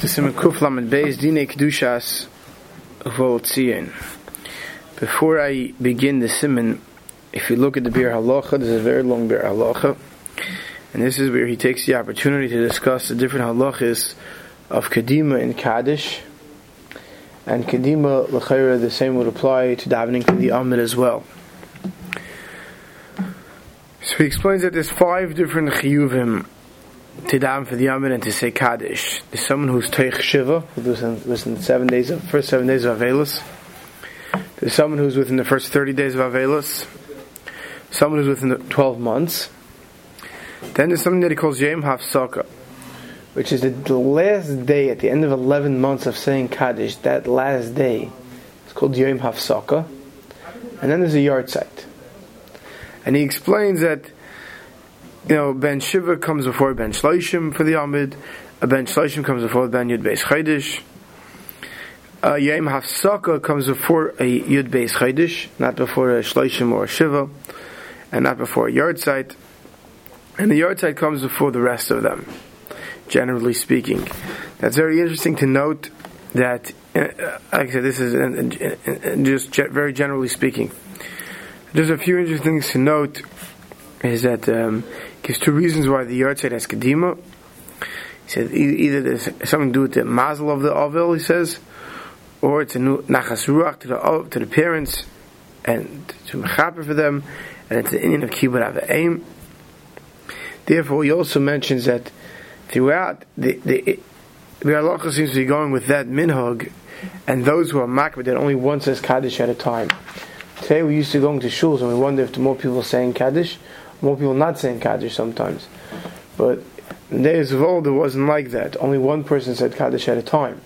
Beis Kedushas Before I begin the Simon, if you look at the Biur Halacha, there's a very long Biur Halacha, and this is where he takes the opportunity to discuss the different halachas of Kadima and Kaddish. And Kadima, L'chaira, the same would apply to davening to the Amid as well. So he explains that there's five different chiyuvim to daven for the Yamid and to say Kaddish. There's someone who's Teich Shiva, who was in, was in the seven days of, first seven days of Avelis. There's someone who's within the first 30 days of Avelis. Someone who's within the 12 months. Then there's something that he calls Yom Hafsaka, which is the, last day at the end of 11 months of saying Kaddish, that last day. It's called Yom Hafsaka. And then there's a yahrzeit. And he explains that you know, Ben Shiva comes before Ben Shloishim for the Amid, a Ben Shloishim comes before Ben Yud Beis Chaydish, uh, Yom Hafsaka comes before a Yud Beis Chaydish, not before a Shloishim or a Shiva, and not before a yahrzeit. And the yahrzeit comes before the rest of them, generally speaking. That's very interesting to note that, uh, like I said, this is uh, uh, just very generally speaking. There's a few interesting things to note is that um, gives two reasons why the yahrzeit has kedima. He said either there's something to do with the mazel of the avil, he says, or it's a nachas ruach to the to the parents and to mechaper for them, and it's the Indian of kibbutz aim. Therefore, he also mentions that throughout the the the halacha seems to be going with that minhag, and those who are makbid that only one says kaddish at a time. Today we used to go into shuls and we wonder if the more people are saying kaddish, more people not saying Kaddish sometimes. But in days of old, it wasn't like that. Only one person said Kaddish at a time.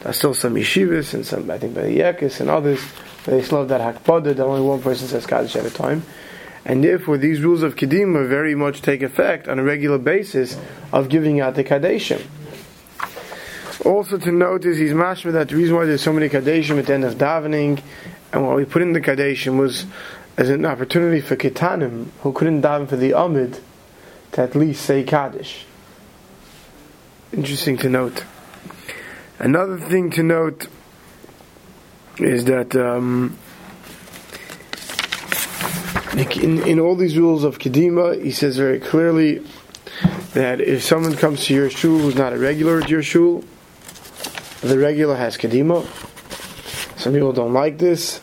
There's still some yeshivas and some, I think, by the Yekis and others, they still have that hakpada that only one person says Kaddish at a time. And therefore, these rules of Kedima very much take effect on a regular basis of giving out the Kaddeshim. Also to note is he's mashma that the reason why there's so many Kaddishim at the end of davening, and what we put in the Kaddeshim was as an opportunity for Kitanim who couldn't daven for the Amid to at least say Kaddish. Interesting to note. Another thing to note is that um, in, in all these rules of Kedima, he says very clearly that if someone comes to your shul who's not a regular at your shul, the regular has Kedima. Some people don't like this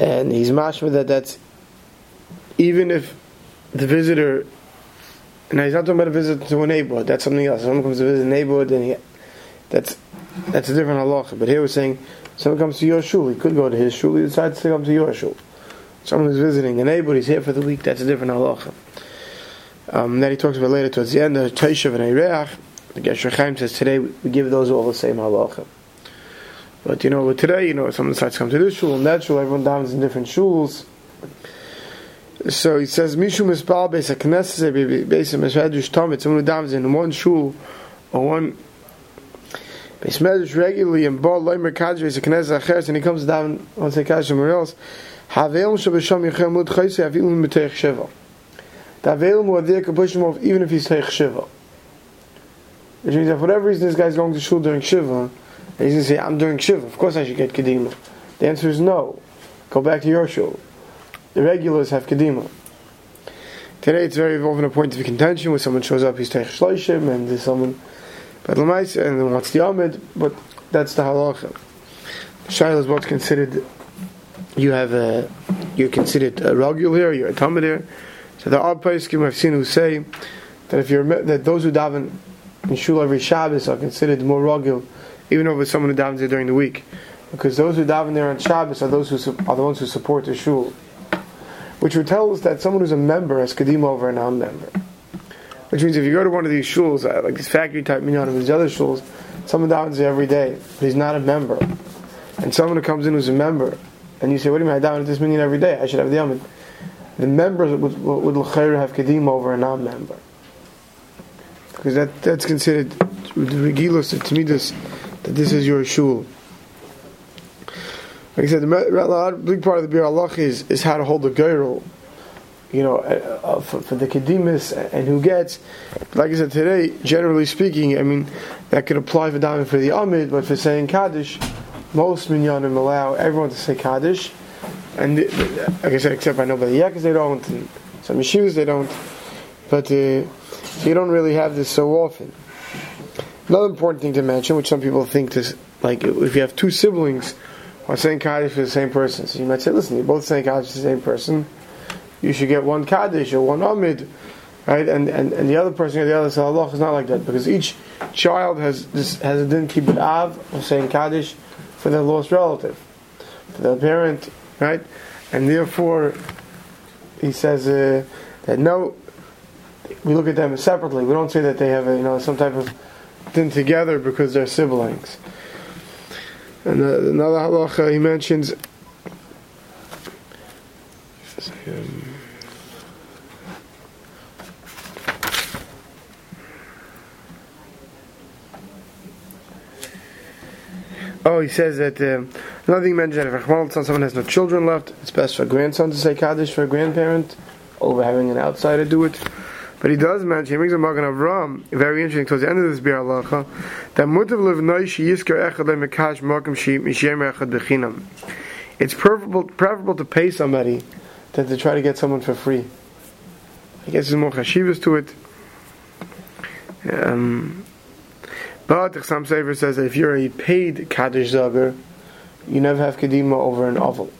and he's mashma that that's even if the visitor Now he's not talking about a visit to a neighborhood. That's something else. Someone comes to visit a neighborhood then he, that's that's a different halacha. But here we're saying someone comes to your shul he could go to his shul he decides to come to your shul. Someone who's visiting a neighborhood he's here for the week. That's a different halacha. Um, that he talks about later towards the end of Taishav and Eireach the Gesher says today we give those all the same halacha but you know, today, you know, someone decides to come to this shul and that shul, everyone davens in different shuls. So he says, Mishum Mispal Beis HaKnesses Beis HaMeshadush Tamid, someone who davens in one shul or one Beis Medrash regularly and Baal Leimer Kadj Beis HaKnesses Acheres, and he comes to say Kadj somewhere else, Havelim Shabasham Yechem Mud Chayse Avilim Meteich Shiva. The Avelim were there can push him off even if he's Teich Shiva. Which means that for whatever reason this guy's going to shul during Shiva, He's going to say, I'm doing Shiva. Of course I should get Kedima. The answer is no. Go back to your shul. The regulars have Kedima. Today it's very often a point of contention when someone shows up, he's Teich Shloishim, and there's someone, but Lamais, and then what's the Amid, but that's the halacha. Shaila is what's considered, you have a, you're considered a regular here, you're a Talmud. So there are Paiskim I've seen who say that if you're, that those who daven in shul every Shabbos are considered more regular even over someone who davens there during the week, because those who daven there on Shabbos are those who su- are the ones who support the shul, which would tell us that someone who's a member has kadim over a non-member. Which means if you go to one of these shuls, uh, like this factory type minyan of these other shuls, someone davens there every day, but he's not a member, and someone who comes in who's a member, and you say, "What do you mean I daven at this minyan every day? I should have the amid." The members would, would, have kadim over a non-member because that that's considered the regilos to this that this is your shul. Like I said, the big part of the Bir Allah is, is how to hold the girl, you know, uh, uh, for, for, the Kedimis and who gets. Like I said today, generally speaking, I mean, that could apply for davening for the Amid, but for saying Kaddish, most minyanim allow everyone to say Kaddish, and like I said, except I know by the Yakas they don't, and some yeshivas they don't, but uh, you don't really have this so often. Another important thing to mention, which some people think this, like if you have two siblings are saying Kaddish for the same person, so you might say, listen, you're both saying Kaddish for the same person, you should get one Kaddish or one Amid, right? And, and, and the other person or the other Allah is not like that because each child has this has a din kibbut av of saying Kaddish for their lost relative, for their parent, right? And therefore, he says uh, that no, we look at them separately. We don't say that they have a, you know some type of din together because they're siblings. And uh, another halacha he mentions. Um, Oh, he says that uh, another thing mentioned that if someone has no children left, it's best for a grandson to say Kaddish for a grandparent over having an outsider do it. But he does mention, he brings a Magen Avram, very interesting, towards the end of this Halacha, that Mutav Livnoi Shi Yiskar Echad Mekash Mishem Echad Bechinam. It's preferable, preferable to pay somebody than to try to get someone for free. I guess there's more chashivas to it. Um, but the Chassam Sofer says that if you're a paid Kaddish Zager, you never have Kedima over an oval.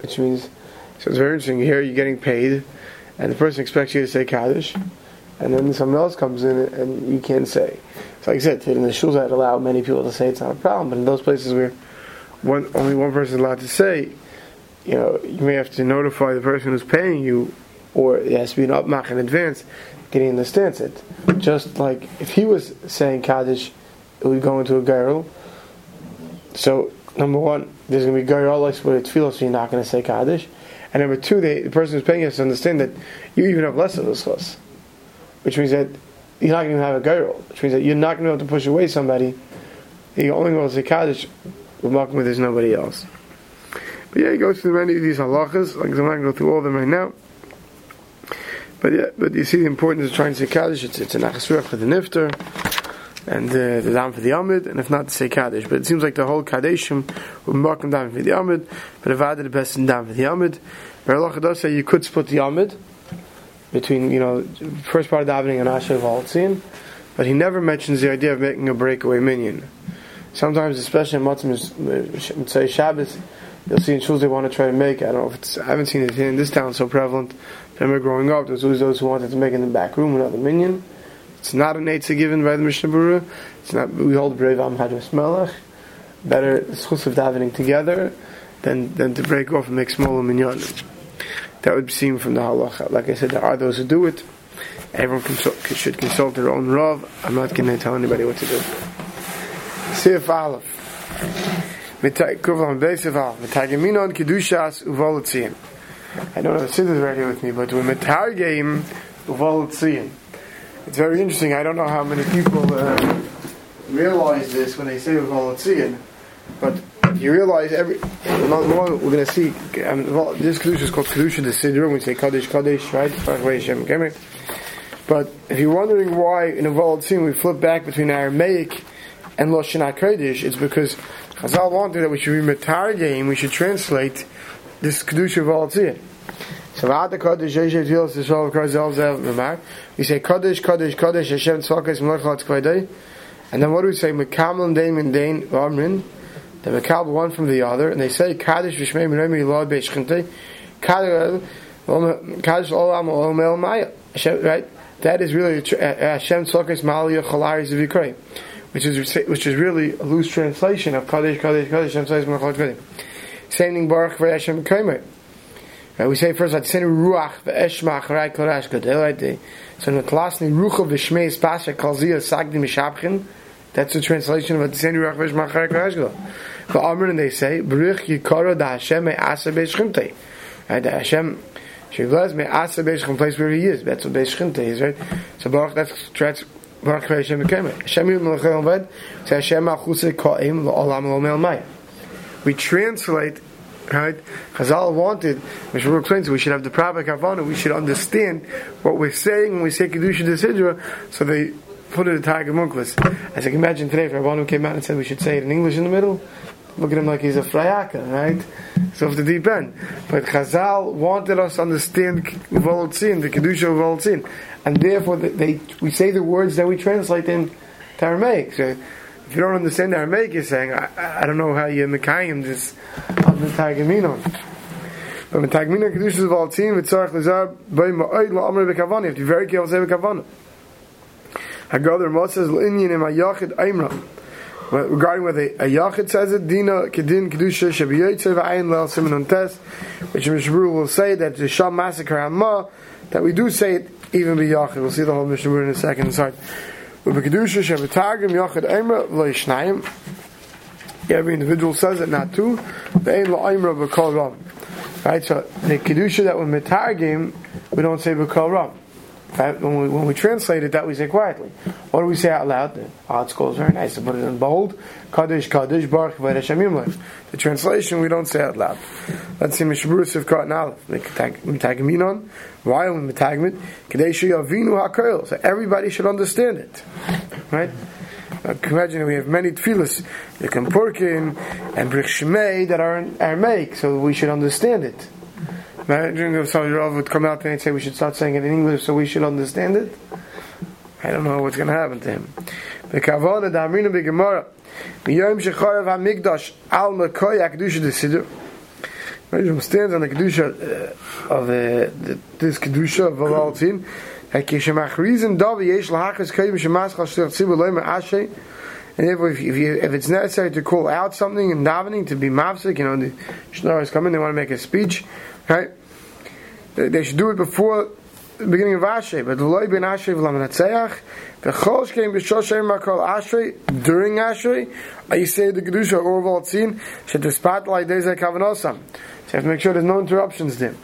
Which means, so it's very interesting. Here you're getting paid, and the person expects you to say Kaddish, and then someone else comes in and you can't say. So like I said, in the shuls that allow many people to say it's not a problem, but in those places where one, only one person is allowed to say, you know, you may have to notify the person who's paying you, or it has to be an upmach in advance getting understands it. Just like if he was saying Kaddish, it would go into a girl. So, number one, there's going to be girl like what it feels, so you're not going to say Kaddish. And number two, they, the person who's paying us to understand that you even have less of this chus. Which means that you're not going to have a girl. Which means that you're not going to be able to push away somebody. You're only going to say Kaddish with Malcolm there's nobody else. But yeah, he goes through many of these halachas. Like I'm not going to go through all of them right now. But yeah, but you see the importance of trying to say Kaddish. It's, it's an achasruach for the nifter, and uh, the dam for the amid, and if not to say Kaddish. But it seems like the whole Kaddishim would mark them down for the amid, but if I did the best in down for the amid. Allah does say you could split the amid between you know first part of davening and Asher Valtzin, but he never mentions the idea of making a breakaway minion. Sometimes, especially in Matzim, say Shabbos, you'll see in shuls they want to try to make. I don't know if it's. I haven't seen it in this town so prevalent remember growing up, there was always those who wanted to make in the back room another minyan. It's not an eitzah given by the Mishnah Berurah. It's not. We hold brave Am Hadras Melech. Better schus of davening together than than to break off and make smaller minyanim. That would seem from the halacha. Like I said, there are those who do it. Everyone consult, should consult their own rav. I'm not going to tell anybody what to do. Sif Aleph. Kuvlam Beisif Kedushas Uvolitzim. I don't have the scissors right here with me, but with Metargeim Uvaltziyin. It's very interesting. I don't know how many people uh, realize this when they say Uvaltziyin, but you realize every not more we're going to see um, this kedusha is called kedusha the siddur. We say kaddish kaddish, right? But if you're wondering why in a Uvaltziyin we flip back between Aramaic and Lashon Hakodesh, it's because Chazal wanted that we should be metargeim, we should translate this kedusha of all tzir. So v'ad kodesh yeshet tfilas yisrael v'kar zel zel v'mar. We say kodesh kodesh kodesh Hashem tzvakas melech lat kvedei. And then what do we say? Mekamal dain min dain v'amrin. The mekal one from the other, and they say kadosh v'shmei minayim yilad beishchinte. Kadosh olam olam el maya. Right? That is really Hashem tzvakas maliyah chalaris v'yikrei. Which is which is really a loose translation of Kadesh Kadesh Kadesh Hashem tzvakas melech lat kvedei. Same thing Baruch v'Hashem Kremer. Right, we say first, Hatzenu Ruach v'Eshmach Rai Korash Gadol. So in the Klasni Rucha v'Shmei Spasha Kalzia Sagdi Mishabchin. That's the translation of Hatzenu Ruach v'Eshmach Rai Korash Gadol. V'Amr and they say Baruch Yikara da Hashem me'asa be'Shchimtei. Right, the Hashem Shivlaz me'asa be'Shchim place where he is. That's what be'Shchimtei is, right? So Baruch that's that's Baruch Hashem. Hashem Yud Melechel Ved. So Hashem Achusei Ka'im v'Olam Lo Mel Mai we translate right? Chazal wanted, Mishmur explains, we should have the proper kavana, we should understand what we're saying when we say Kedusha Desidra, so they put it in Targum Onkelos. As I can imagine today, if Rabban came out and said we should say it in English in the middle, look at him like he's a frayaka, right? So off the deep end. But Chazal wanted us to understand Volotzin, the Kedusha of Volotzin. And therefore, they, we say the words that we translate in Aramaic. So if you don't understand Aramaic, you're saying, I, I don't know how you're Mekayim this Targuminon. But Metagmina Kedusha of Volotzin, Vitzarech Lizar, Bay Ma'oid La'amr Bekavani. You have to be very careful to say Bekavani. Haggadah Ramot says, L'inyin im Ayachid Aimra regarding whether a Yachid says it, Dina Kedin Kedusha Shabiyotze V'ayin Lel Simon Tes, which Mishabur will say that the Sham massacre Hamma, that we do say it even be Yachid. We'll see the whole Mishabur in a second. Sorry. But Kedusha Shabitargim Yachid Eimer V'leishnayim. Every individual says it, not two. Right, so the Kedusha that we Mitargim, we don't say V'kol Ram. Right? When we, when we translate it, that we say quietly. What do we say out loud? The school is very nice to put it in bold. Kaddish, Kaddish, Baruch, Vayreshamim The translation we don't say out loud. Let's see Mishabur Sivkat Nalef. Mitagminon. Why are we mitagmit? Kadesh Yavinu HaKoil. So everybody should understand it. Right? Imagine we have many tefillas, the Kampurkin and Brich Shmei that are in Aramaic, so we should understand it. Imagine if some Rav would come out and say we should start saying it in English so we should understand it. I don't know what's going to happen to him. The HaMikdash Al Mekoy HaKedusha Rishon stands on the Kedusha uh, of uh, this Kedusha of Valaltin Kishamachrizim Davi Yesh Loimer Ashay and if, if, you, if it's necessary to call out something in davening to be mafsik, you know, the Shnar is coming, they want to make a speech, right? They should do it before the beginning of Ashrei, but the loy ben Ashrei v'lam natzeach, v'chol shkeim b'shoshem makol Ashrei, during Ashrei, I say the Kedusha or Voltzin, should the spotlight days like Kavanosam. So you have to make sure there's no interruptions there.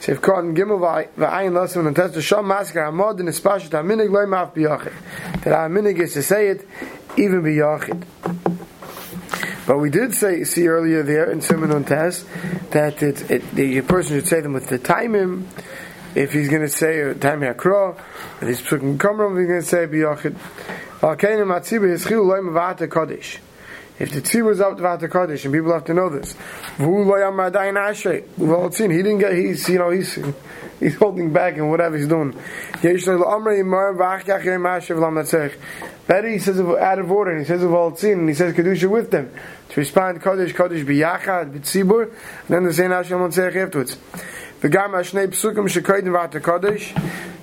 So if Katan Gimel v'ayin lasim and test the Shom Masker Hamod in the Spashat HaMinig loy maf b'yachid. That HaMinig is to say it even b'yachid. But we did say see earlier there in Simon on Test that it, it, the person should say them with the timing. If he's going to say time hakra, if he's putting kamram, he's going to say biyachid. If the tzibur is up to Vata Kaddish, and people have to know this, well, it's seen he didn't get, he's, you know, he's, he's holding back and whatever he's doing. Better he says out of order, and he says of all and he says Kedusha with them to respond Kodesh Kodesh biyachad b'tzibur, and then the same Hashem won't say afterwards. V'gam hashnei psukim shekoydim v'ata Kodesh,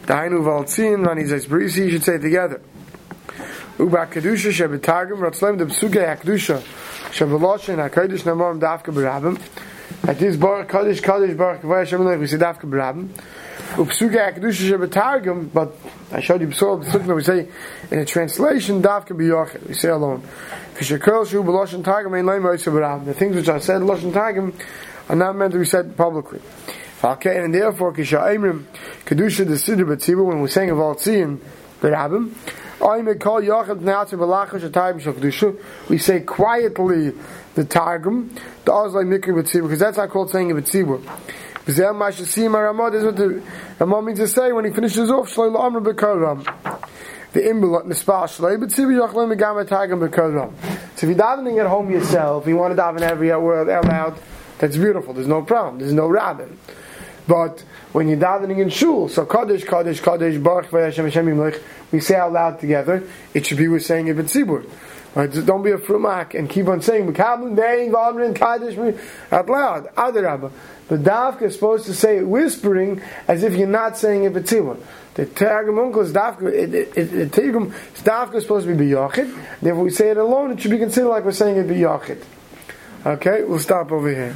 dahainu v'altzin, says brisi, you should say it together. Uba kedusha shebetargim ratzlem de psuke hakdusha sheveloshin hakodesh namorim dafka b'rabim. At this bar kodesh kodesh bar kavay Hashem we say dafka b'rabim. Upsuke shebetargim, but I showed you before the we say in a translation dafka b'yochid. We say alone. The things which are said Lashon Targum are not meant to be said publicly. Okay, and therefore, Kedusha the Siddur B'tzibur, when we're saying of all Tziyim, B'rabim, we say quietly the Targum, the Ozlai Mikri B'tzibur, because that's not called saying a B'tzibur. This is what the Ramah means to say when he finishes off, Shalom Amr B'Karam the imbulat nispal shlei, but sibi yachlim megam etagim b'kodram. So if you're davening at home yourself, you want to daven every word out loud, that's beautiful. There's no problem. There's no rabbin. But when you're davening in shul, so kaddish, kaddish, kaddish, baruch v'yashem Hashem yimlich, we say out loud together. It should be we're saying it b'tzibur. Right? Don't be a frumak and keep on saying "Mekablim Dein V'Amrin Kaddish" out loud. Adarabba. But Davka is supposed to say it whispering as if you're not saying it b'tzibur. The Targum Uncle is Dafka, the Targum Dafka is supposed to be B'yachid. Therefore, we say it alone, it should be considered like we're saying it B'yachid. Okay, we'll stop over here.